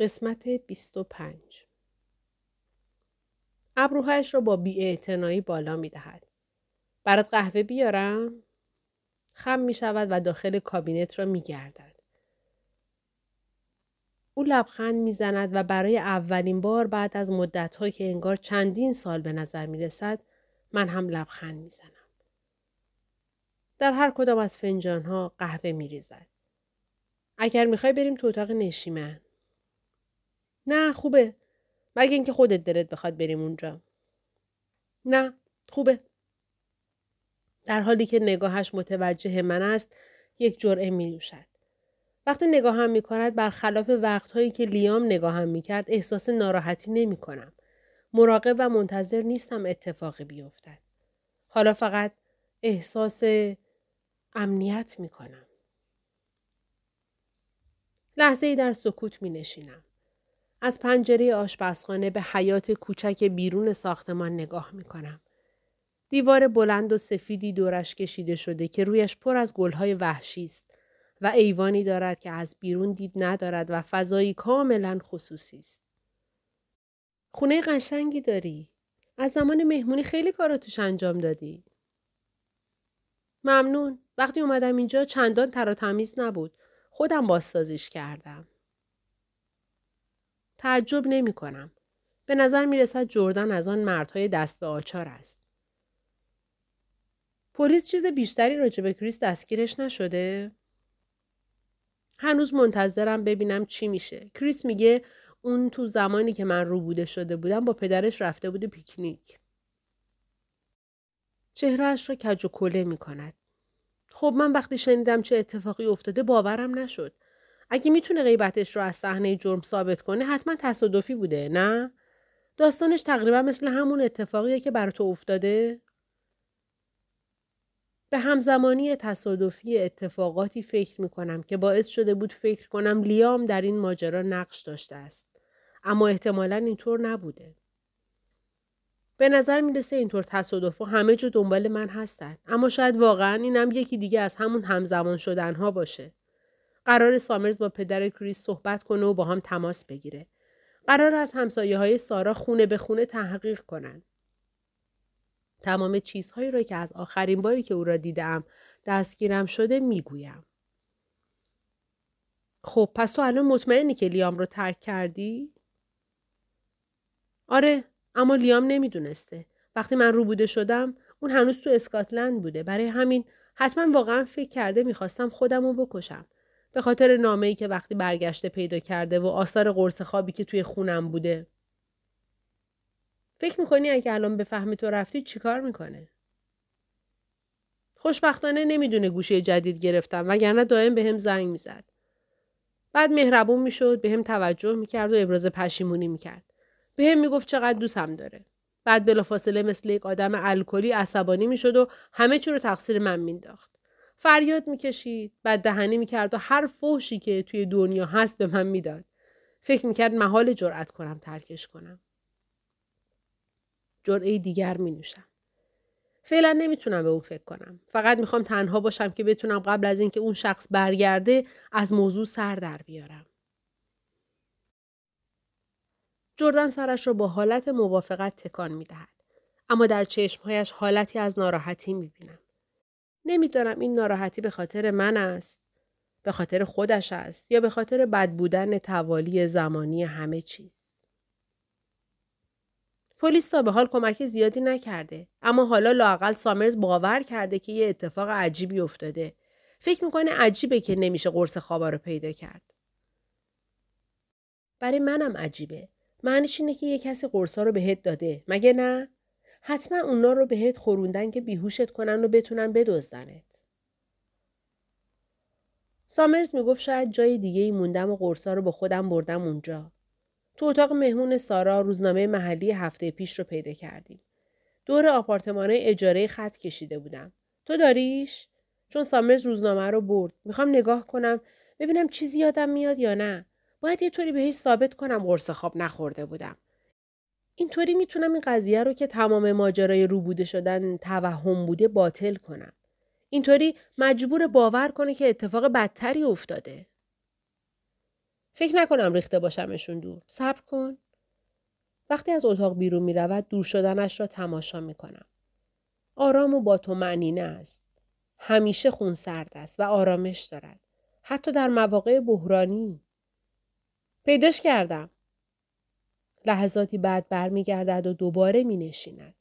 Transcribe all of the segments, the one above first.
قسمت 25 ابروهایش را با بیاعتنایی بالا می دهد. برات قهوه بیارم؟ خم می شود و داخل کابینت را می گردد. او لبخند می زند و برای اولین بار بعد از مدتهایی که انگار چندین سال به نظر می رسد من هم لبخند می زنم. در هر کدام از فنجان ها قهوه می ریزد. اگر می‌خوای بریم تو اتاق نشیمن. نه خوبه. مگه اینکه خودت دلت بخواد بریم اونجا. نه خوبه. در حالی که نگاهش متوجه من است یک جرعه می نوشد. وقتی نگاهم می کند برخلاف وقتهایی که لیام نگاهم می کرد احساس ناراحتی نمی کنم. مراقب و منتظر نیستم اتفاقی بیفتد. حالا فقط احساس امنیت می کنم. لحظه ای در سکوت می نشینم. از پنجره آشپزخانه به حیات کوچک بیرون ساختمان نگاه می کنم. دیوار بلند و سفیدی دورش کشیده شده که رویش پر از گلهای وحشی است و ایوانی دارد که از بیرون دید ندارد و فضایی کاملا خصوصی است. خونه قشنگی داری. از زمان مهمونی خیلی کارا توش انجام دادی. ممنون. وقتی اومدم اینجا چندان ترا تمیز نبود. خودم بازسازیش کردم. تعجب نمی کنم. به نظر می رسد جردن از آن مردهای دست به آچار است. پلیس چیز بیشتری راجع به کریس دستگیرش نشده؟ هنوز منتظرم ببینم چی میشه. کریس میگه اون تو زمانی که من رو بوده شده بودم با پدرش رفته بوده پیکنیک. چهرهش را کج و کله می کند. خب من وقتی شنیدم چه اتفاقی افتاده باورم نشد. اگه می‌تونه غیبتش رو از صحنه جرم ثابت کنه حتما تصادفی بوده نه؟ داستانش تقریبا مثل همون اتفاقیه که بر تو افتاده؟ به همزمانی تصادفی اتفاقاتی فکر می کنم که باعث شده بود فکر کنم لیام در این ماجرا نقش داشته است. اما احتمالا اینطور نبوده. به نظر می‌رسه اینطور تصادف و همه جا دنبال من هستن. اما شاید واقعا اینم یکی دیگه از همون همزمان شدن ها باشه. قرار سامرز با پدر کریس صحبت کنه و با هم تماس بگیره. قرار از همسایه های سارا خونه به خونه تحقیق کنن. تمام چیزهایی را که از آخرین باری که او را دیدم دستگیرم شده می‌گویم. خب پس تو الان مطمئنی که لیام رو ترک کردی؟ آره اما لیام نمی‌دونسته. وقتی من رو بوده شدم اون هنوز تو اسکاتلند بوده. برای همین حتما واقعا فکر کرده می‌خواستم خودم رو بکشم. به خاطر نامه ای که وقتی برگشته پیدا کرده و آثار قرص خوابی که توی خونم بوده. فکر می‌کنی اگه الان به فهمی تو رفتی چیکار می‌کنه؟ خوشبختانه نمی‌دونه گوشه جدید گرفتم وگرنه دائم به هم زنگ می‌زد. بعد مهربون می‌شد به هم توجه می‌کرد و ابراز پشیمونی می‌کرد. به هم می‌گفت چقدر دوستم داره. بعد بلافاصله مثل یک آدم الکلی عصبانی می‌شد و همه چی رو تقصیر من مینداخت. فریاد می‌کشید بعد دهنی می‌کرد و هر فوشی که توی دنیا هست به من می‌داد. فکر می‌کرد محال جرأت کنم ترکش کنم. جرعه دیگر می نوشم. فعلا نمی‌تونم به اون فکر کنم. فقط می‌خوام تنها باشم که بتونم قبل از اینکه اون شخص برگرده از موضوع سر در بیارم. جردن سرش را با حالت موافقت تکان می دهد. اما در چشمهایش حالتی از ناراحتی می بینم. نمی‌دانم این ناراحتی به خاطر من است. به خاطر خودش است یا به خاطر بد بودن توالی زمانی همه چیز. پلیس تا به حال کمک زیادی نکرده اما حالا لاقل سامرز باور کرده که یه اتفاق عجیبی افتاده فکر می‌کنه عجیبه که نمیشه قرص خوابا رو پیدا کرد برای منم عجیبه معنیش اینه که یه کسی قرصا رو بهت داده مگه نه حتما اونا رو بهت خوروندن که بیهوشت کنن و بتونن بدزدنت سامرز می‌گفت شاید جای دیگه ای موندم و قرصا رو با خودم بردم اونجا تو اتاق مهمون سارا روزنامه محلی هفته پیش رو پیدا کردیم. دور آپارتمان اجاره خط کشیده بودم. تو داریش؟ چون سامرز روزنامه رو برد. می‌خوام نگاه کنم ببینم چیزی یادم میاد یا نه. باید یه طوری بهش ثابت کنم قرص خواب نخورده بودم. اینطوری می‌تونم این قضیه رو که تمام ماجرای روبوده شدن توهم بوده باطل کنم. اینطوری مجبور باور کنه که اتفاق بدتری افتاده. فکر نکنم ریخته باشمشون دور. صبر کن. وقتی از اتاق بیرون می رود دور شدنش را تماشا می کنم. آرام و با تو معنینه است. همیشه خون سرد است و آرامش دارد. حتی در مواقع بحرانی. پیداش کردم. لحظاتی بعد برمیگردد و دوباره می نشیند.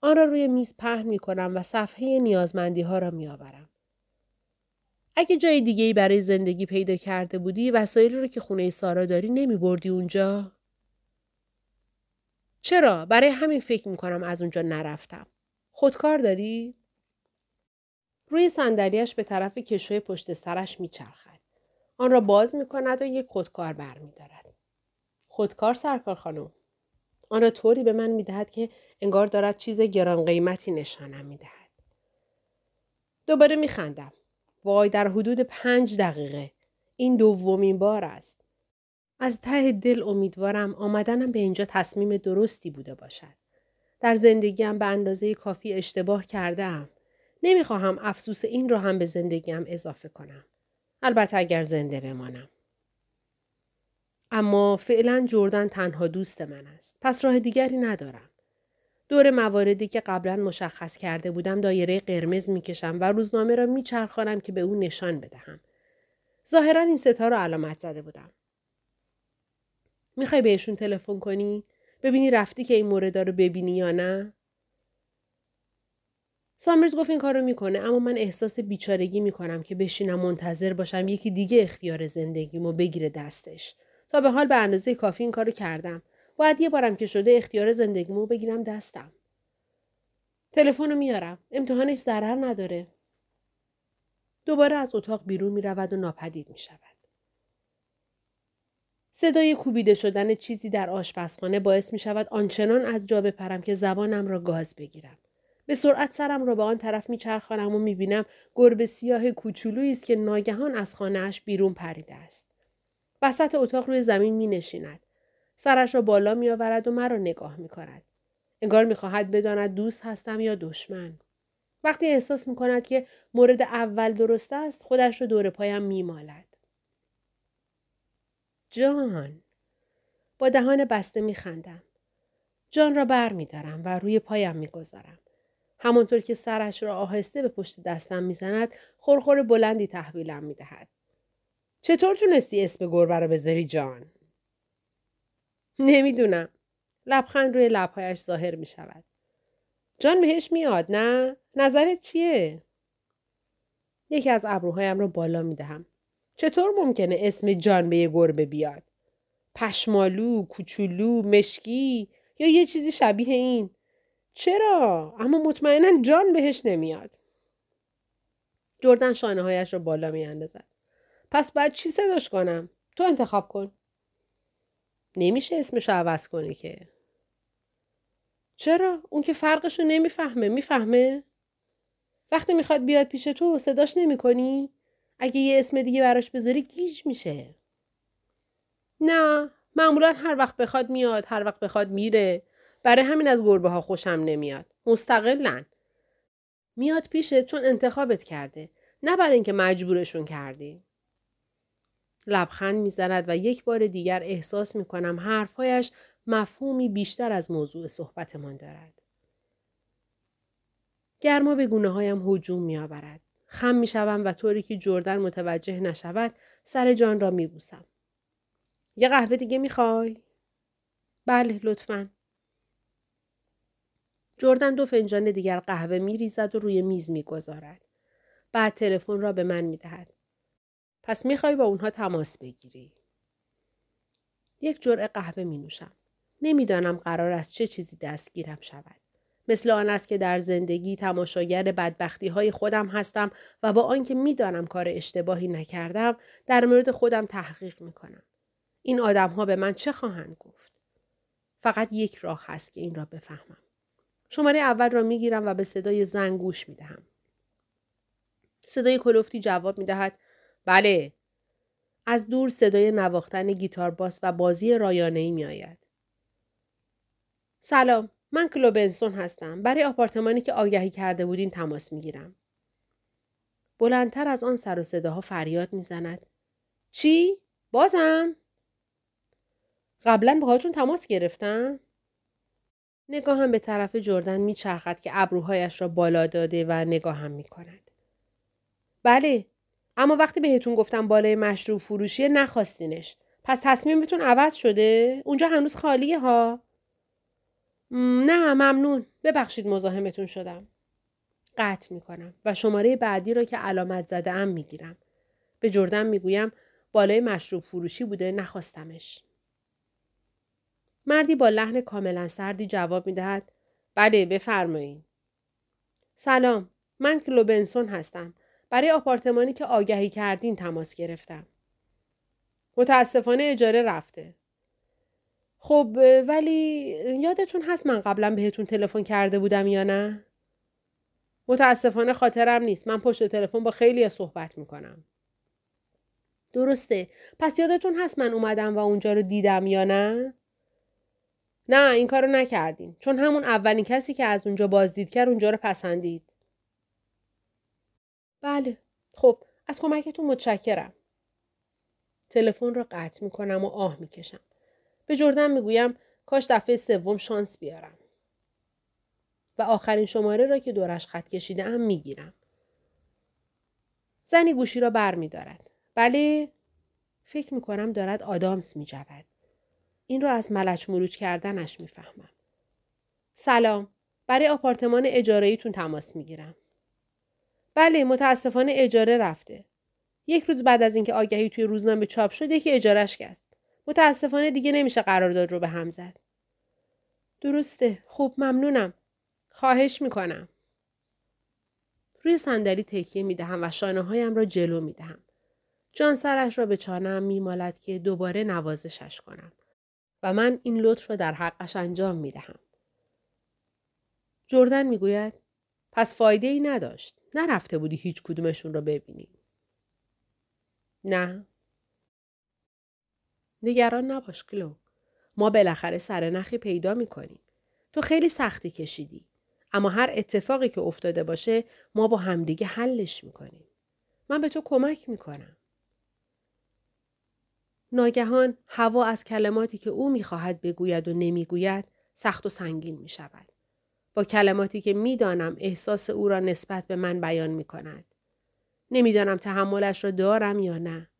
آن را روی میز پهن می کنم و صفحه نیازمندی ها را می آورم. اگه جای دیگه ای برای زندگی پیدا کرده بودی وسایلی رو که خونه سارا داری نمی بردی اونجا؟ چرا؟ برای همین فکر می کنم از اونجا نرفتم. خودکار داری؟ روی صندلیاش به طرف کشوی پشت سرش میچرخد. آن را باز می کند و یک خودکار برمیدارد. خودکار سرکار خانم. آن را طوری به من می‌دهد که انگار دارد چیز گران قیمتی نشانم می‌دهد. دوباره میخندم. وای در حدود پنج دقیقه. این دومین بار است. از ته دل امیدوارم آمدنم به اینجا تصمیم درستی بوده باشد. در زندگیم به اندازه کافی اشتباه کردم. نمی‌خواهم افسوس این را هم به زندگیم اضافه کنم. البته اگر زنده بمانم. اما فعلا جردن تنها دوست من است. پس راه دیگری ندارم. دور مواردی که قبلا مشخص کرده بودم دایره قرمز می‌کشم و روزنامه را میچرخانم که به او نشان بدهم. ظاهرا این ستا را علامت زده بودم. می‌خوای بهشون تلفن کنی؟ ببینی رفتی که این مورد رو ببینی یا نه؟ سامرز گفت این کار رو می‌کنه اما من احساس بیچارگی می‌کنم که بشینم منتظر باشم یکی دیگه اختیار زندگیمو بگیره دستش. تا به حال به اندازه کافی این کارو کردم. باید یه بارم که شده اختیار زندگیمو بگیرم دستم. تلفن رو میارم. امتحانش ضرر نداره. دوباره از اتاق بیرون می رود و ناپدید می شود. صدای کوبیده شدن چیزی در آشپزخانه باعث می شود آنچنان از جا بپرم که زبانم را گاز بگیرم. به سرعت سرم را به آن طرف میچرخانم و می‌بینم گربه سیاه کوچولویی است که ناگهان از خانهاش بیرون پریده است. وسط اتاق روی زمین می نشیند. سرش را بالا می آورد و مرا نگاه می کند. انگار می خواهد بداند دوست هستم یا دشمن. وقتی احساس می کند که مورد اول درست است خودش را دور پایم می مالد. جان با دهان بسته می خندم. جان را بر می دارم و روی پایم می گذارم. همانطور که سرش را آهسته به پشت دستم می‌زند خورخور بلندی تحویلم می‌دهد چطور تونستی اسم گربه رو بذاری جان نمی‌دونم لبخند روی لبهایش ظاهر می شود. جان بهش میاد نه؟ نظرت چیه؟ یکی از ابروهایم رو بالا می دهم. چطور ممکنه اسم جان به یه گربه بیاد؟ پشمالو، کوچولو، مشکی یا یه چیزی شبیه این؟ چرا؟ اما مطمئنا جان بهش نمیاد. جردن شانه هایش را بالا می اندازد. پس باید چی صداش کنم؟ تو انتخاب کن. نمیشه اسمش عوض کنی که. چرا؟ اون که فرقش رو نمی‌فهمه. می‌فهمه؟ وقتی می‌خواد بیاد پیش تو صداش نمی کنی؟ اگه یه اسم دیگه براش بذاری گیج میشه. نه معمولا هر وقت بخواد میاد هر وقت بخواد میره برای همین از گربه ها خوشم نمیاد. مستقلن. میاد پیشت چون انتخابت کرده. نه برای اینکه مجبورشون کردی. لبخند می‌زند و یک بار دیگر احساس می‌کنم حرفهایش مفهومی بیشتر از موضوع صحبتمان دارد. گرما به گونه هایم هجوم می آورد. خم می شوم و طوری که جردن متوجه نشود سر جان را می بوسم. یه قهوه دیگه می خوای؟ بله لطفاً. جردن دو فنجان دیگر قهوه می ریزد و روی میز می گذارد. بعد تلفن را به من می دهد. پس می با اونها تماس بگیری. یک جرعه قهوه می نوشم. نمی‌دانم قرار است چه چیزی دستگیرم شود. مثل آن است که در زندگی تماشاگر بدبختی های خودم هستم و با آنکه می‌دانم کار اشتباهی نکردم در مورد خودم تحقیق می کنم. این آدم ها به من چه خواهند گفت؟ فقط یک راه هست که این را بفهمم. شماره اول را می‌گیرم و به صدای زنگ گوش می‌دهم. صدای کلوفتی جواب می‌دهد بله. از دور صدای نواختن گیتار باس و بازی رایانه ای می آید. سلام. من کلوبنسون هستم. برای آپارتمانی که آگهی کرده بودین تماس می گیرم. بلندتر از آن سر و صداها فریاد می‌زند. چی؟ بازم؟ قبلا باهاتون تماس گرفتم؟ نگاهم به طرف جردن میچرخد که ابروهایش را بالا داده و نگاهم می کند. بله اما وقتی بهتون گفتم بالای مشروب فروشیه نخواستینش. پس تصمیمتون عوض شده؟ اونجا هنوز خالیه ها؟ نه ممنون. ببخشید مزاحمتون شدم. قطع می کنم و شماره بعدی را که علامت زده ام می گیرم. به جردن می گویم بالای مشروب فروشی بوده نخواستمش. مردی با لحن کاملا سردی جواب می دهد بله بفرمایید. سلام من کلوبنسون هستم. برای آپارتمانی که آگهی کردین تماس گرفتم. متاسفانه اجاره رفته. خب ولی یادتون هست من قبلا بهتون تلفن کرده بودم یا نه؟ متاسفانه خاطرم نیست. من پشت تلفن با خیلی صحبت می‌کنم. درسته. پس یادتون هست من اومدم و اونجا رو دیدم یا نه؟ نه این کارو نکردین. چون همون اولین کسی که از اونجا بازدید کرد اونجا رو پسندید. بله. خب از کمکتون متشکرم. تلفن را قطع می کنم و آه می کشم. به جردن می کاش دفعه سوم شانس بیارم. و آخرین شماره را که دورش خط کشیده ام می گیرم. زنی گوشی را بر می دارد. بله فکر می کنم دارد آدامس می جود. این را از ملچ مروج کردنش می فهمم. سلام. برای آپارتمان اجاره تماس می گیرم. بله متاسفانه اجاره رفته. یک روز بعد از اینکه آگهی توی روزنامه چاپ شد یکی اجارش کرد. متاسفانه دیگه نمیشه قرارداد رو به هم زد. درسته. خوب ممنونم. خواهش می‌کنم. روی صندلی تکیه می‌دهم و شانه هایم را جلو می‌دهم. جان سرش را به چانم میمالد که دوباره نوازشش کنم و من این لطف را در حقش انجام می‌دهم. جردن می‌گوید پس فایده ای نداشت. نرفته بودی هیچ کدومشون رو ببینی. نه. نگران نباش کلو. ما بالاخره سرنخی پیدا می‌کنیم. تو خیلی سختی کشیدی. اما هر اتفاقی که افتاده باشه ما با همدیگه حلش می‌کنیم. من به تو کمک می‌کنم. ناگهان هوا از کلماتی که او می‌خواهد بگوید و نمی‌گوید سخت و سنگین می شود. با کلماتی که می‌دانم احساس او را نسبت به من بیان می کند. نمی‌دانم تحملش را دارم یا نه.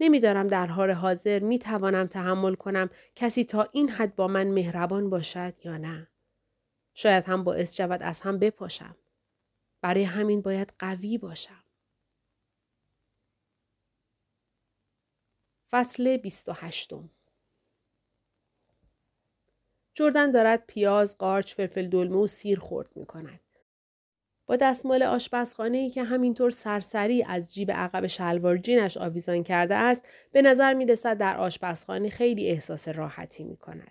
نمی‌دانم در حال حاضر می توانم تحمل کنم کسی تا این حد با من مهربان باشد یا نه. شاید هم باعث شود از هم بپاشم. برای همین باید قوی باشم. فصل 28 جردن دارد پیاز، قارچ، فلفل دلمه و سیر خورد می کند. با دستمال آشپزخانه ای که همینطور سرسری از جیب عقب شلوار جینش آویزان کرده است به نظر می رسد در آشپزخانه خیلی احساس راحتی می کند.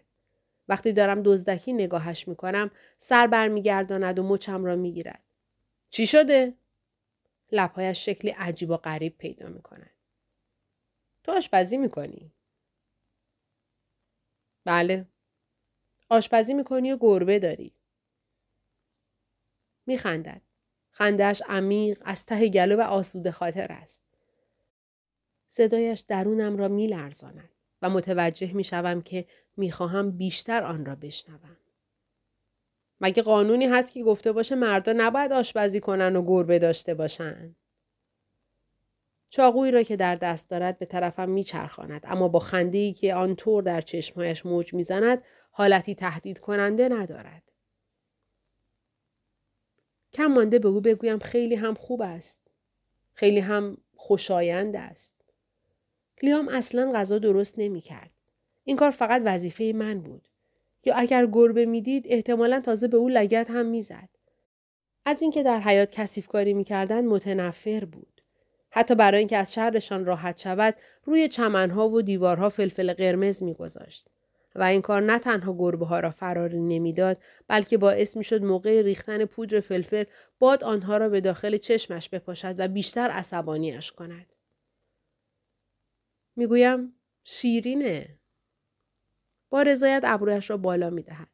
وقتی دارم دزدکی نگاهش می کنم سر برمیگرداند و مچم را می گیرد. چی شده؟ لبهایش شکلی عجیب و غریب پیدا می کند. تو آشپزی می کنی؟ بله. آشپزی می‌کنی و گربه داری. میخندد. خندش عمیق از ته گلو و آسوده خاطر است. صدایش درونم را میلرزاند و متوجه می‌شوم که می‌خواهم بیشتر آن را بشنوم. مگه قانونی هست که گفته باشه مردا نباید آشپزی کنن و گربه داشته باشن؟ چاقویی را که در دست دارد به طرفم میچرخاند اما با خنده‌ای که آنطور در چشمهایش موج می‌زند حالتی تهدید کننده ندارد. کم مانده به او بگویم خیلی هم خوب است. خیلی هم خوشایند است. لیام اصلا غذا درست نمی کرد. این کار فقط وظیفه من بود. یا اگر گربه می‌دید احتمالا تازه به او لگت هم می‌زد. از اینکه در حیات کثیف کاری می‌کردند متنفر بود. حتی برای اینکه از شهرشان راحت شود روی چمنها و دیوارها فلفل قرمز میگذاشت. و این کار نه تنها گربه ها را فراری نمی‌داد بلکه باعث می شد موقع ریختن پودر فلفل باد آنها را به داخل چشمش بپاشد و بیشتر عصبانیش کند. می‌گویم شیرینه. با رضایت ابرویش را بالا می دهد.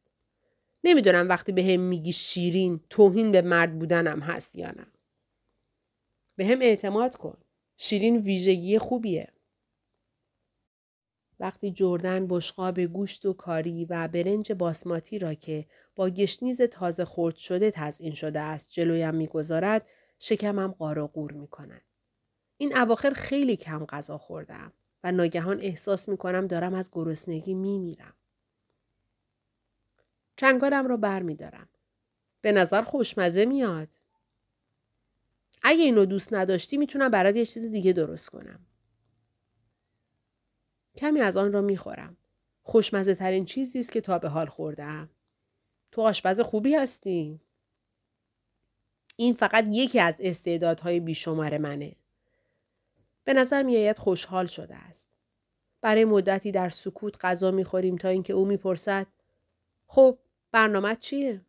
نمی‌دونم وقتی به هم میگی شیرین توهین به مرد بودنم هست یا نه. به هم اعتماد کن. شیرین ویژگی خوبیه. وقتی جردن بشقاب گوشت و کاری و برنج باسماتی را که با گشنیز تازه خرد شده تزئین شده است جلویم می‌گذارد شکمم قار و قور می کند. این اواخر خیلی کم غذا خوردم و ناگهان احساس می کنم دارم از گرسنگی می میرم. چنگالم را بر می دارم. به نظر خوشمزه میاد. اگه اینو دوست نداشتی می‌تونم برات یه چیز دیگه درست کنم. کمی از آن را می‌خورم. خوشمزه ترین چیزی است که تا به حال خوردم. تو آشپز خوبی هستی. این فقط یکی از استعدادهای بیشمار منه. به نظر میآید خوشحال شده است. برای مدتی در سکوت غذا می‌خوریم تا اینکه او می‌پرسد خب برنامه چیه؟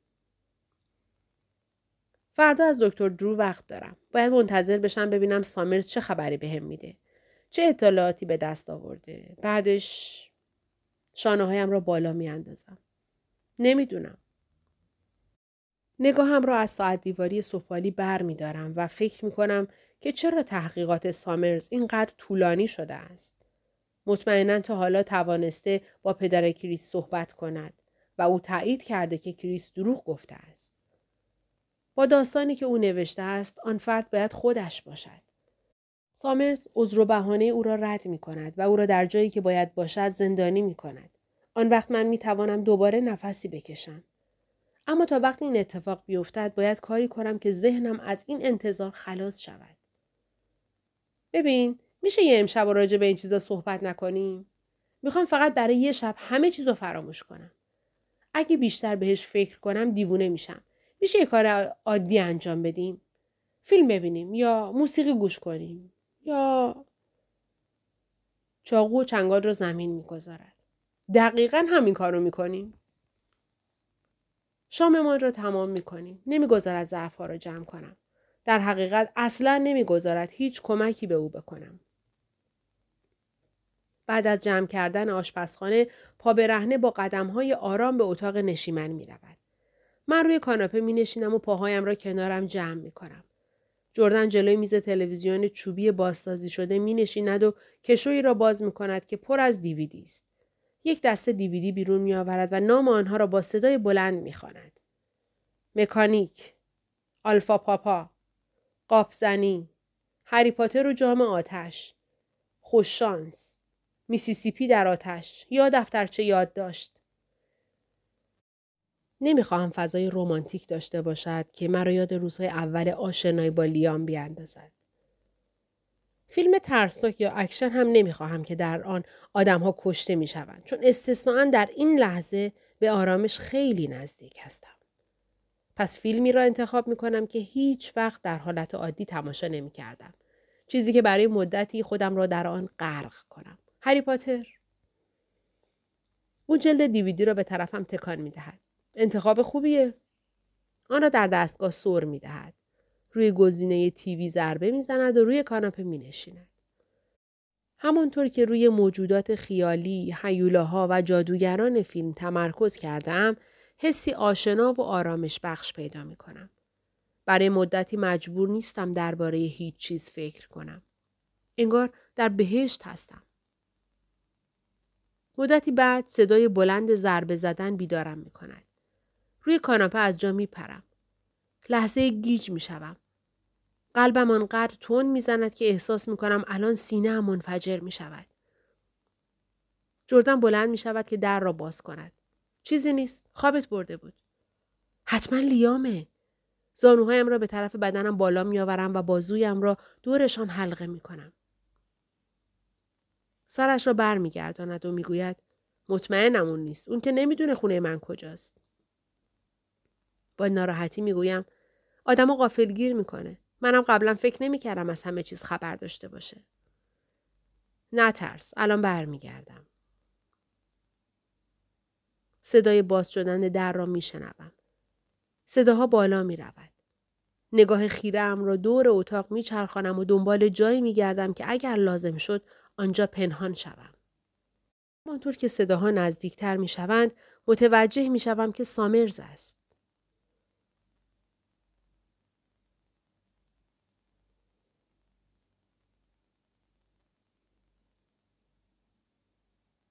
فردا از دکتر درو وقت دارم. باید منتظر بشم ببینم سامرز چه خبری بهم میده. چه اطلاعاتی به دست آورده. بعدش شانه هایم را بالا می اندازم. نمی‌دونم. نگاهم را از ساعت دیواری سفالی بر می دارم و فکر می کنم که چرا تحقیقات سامرز اینقدر طولانی شده است. مطمئنا تا حالا توانسته با پدر کریس صحبت کند و او تایید کرده که کریس دروغ گفته است. با داستانی که او نوشته است آن فرد باید خودش باشد. سامرز عذر و بهانه او را رد می کند و او را در جایی که باید باشد زندانی می کند. آن وقت من می توانم دوباره نفسی بکشم. اما تا وقتی این اتفاق بیفتد باید کاری کنم که ذهنم از این انتظار خلاص شود. ببین میشه یه امشب و راجع به این چیزا صحبت نکنیم؟ می‌خوام فقط برای یه شب همه چیز رو فراموش کنم. اگه بیشتر بهش فکر کنم دیوونه میشم. میشه یه کار عادی انجام بدیم؟ فیلم ببینیم یا موسیقی گوش کنیم یا چاقو و چنگال را زمین می‌گذارد. دقیقا همین کار رو می‌کنیم. شاممان را تمام می‌کنیم. نمی‌گذارد ضعفها را جمع کنم. در حقیقت اصلا نمی‌گذارد هیچ کمکی به او بکنم. بعد از جمع کردن آشپزخانه پا برهنه با های آرام به اتاق نشیمن می رود. من روی کاناپه می نشینم و پاهایم را کنارم جمع می کنم. جردن جلوی میز تلویزیون چوبی بازسازی شده می نشیند و کشویی را باز می کند که پر از دیویدی است. یک دسته دیویدی بیرون می آورد و نام آنها را با صدای بلند می خواند. مکانیک، آلفا پاپا، قاپزنی، هری پاتر و جام آتش، خوش‌شانس، میسیسیپی در آتش یا دفترچه یادداشت. نمی‌خواهم فضای رومانتیک داشته باشد که مرا یاد روزهای اول آشنایی با لیام بیاندازد. فیلم ترسناک یا اکشن هم نمی‌خواهم که در آن آدمها کشته می‌شوند چون استثنائاً در این لحظه به آرامش خیلی نزدیک هستم. پس فیلمی را انتخاب می کنم که هیچ وقت در حالت عادی تماشا نمی کردم. چیزی که برای مدتی خودم را در آن غرق کنم. هری پاتر او جلد دیویدی را به طرفم تکان می دهد. انتخاب خوبیه. آن را در دستگاه سور می دهد. روی گزینه تیوی ضربه می زند و روی کاناپه می نشیند. همانطور که روی موجودات خیالی، حیولاها و جادوگران فیلم تمرکز کردم، حسی آشنا و آرامش بخش پیدا می کنم. برای مدتی مجبور نیستم درباره هیچ چیز فکر کنم. انگار در بهشت هستم. مدتی بعد صدای بلند ضربه زدن بیدارم می کند. روی کاناپه از جا می پرم. لحظه گیج می شوم. قلبم آنقدر تون می‌زند که احساس می کنم الان سینه هم منفجر می شود. جردن بلند می شود که در را باز کند. چیزی نیست. خوابت برده بود. حتما لیامه. زانوهایم را به طرف بدنم بالا میآورم و بازویم را دورشان حلقه می کنم. سرش را بر می گرداند و می‌گوید مطمئنم اون نیست. اون که نمی‌دونه خونه من کجاست. با ناراحتی می‌گویم آدمو غافلگیر می‌کنه. منم قبلا فکر نمی‌کردم از همه چیز خبر داشته باشه. نترس. الان برمیگردم. صدای باز شدن در را میشنوم. صداها بالا می رود. نگاه خیرم را دور اتاق می چرخانم و دنبال جایی می گردم که اگر لازم شد آنجا پنهان شوم. همانطور که صداها نزدیکتر می شوند متوجه می شوم که سامرز است.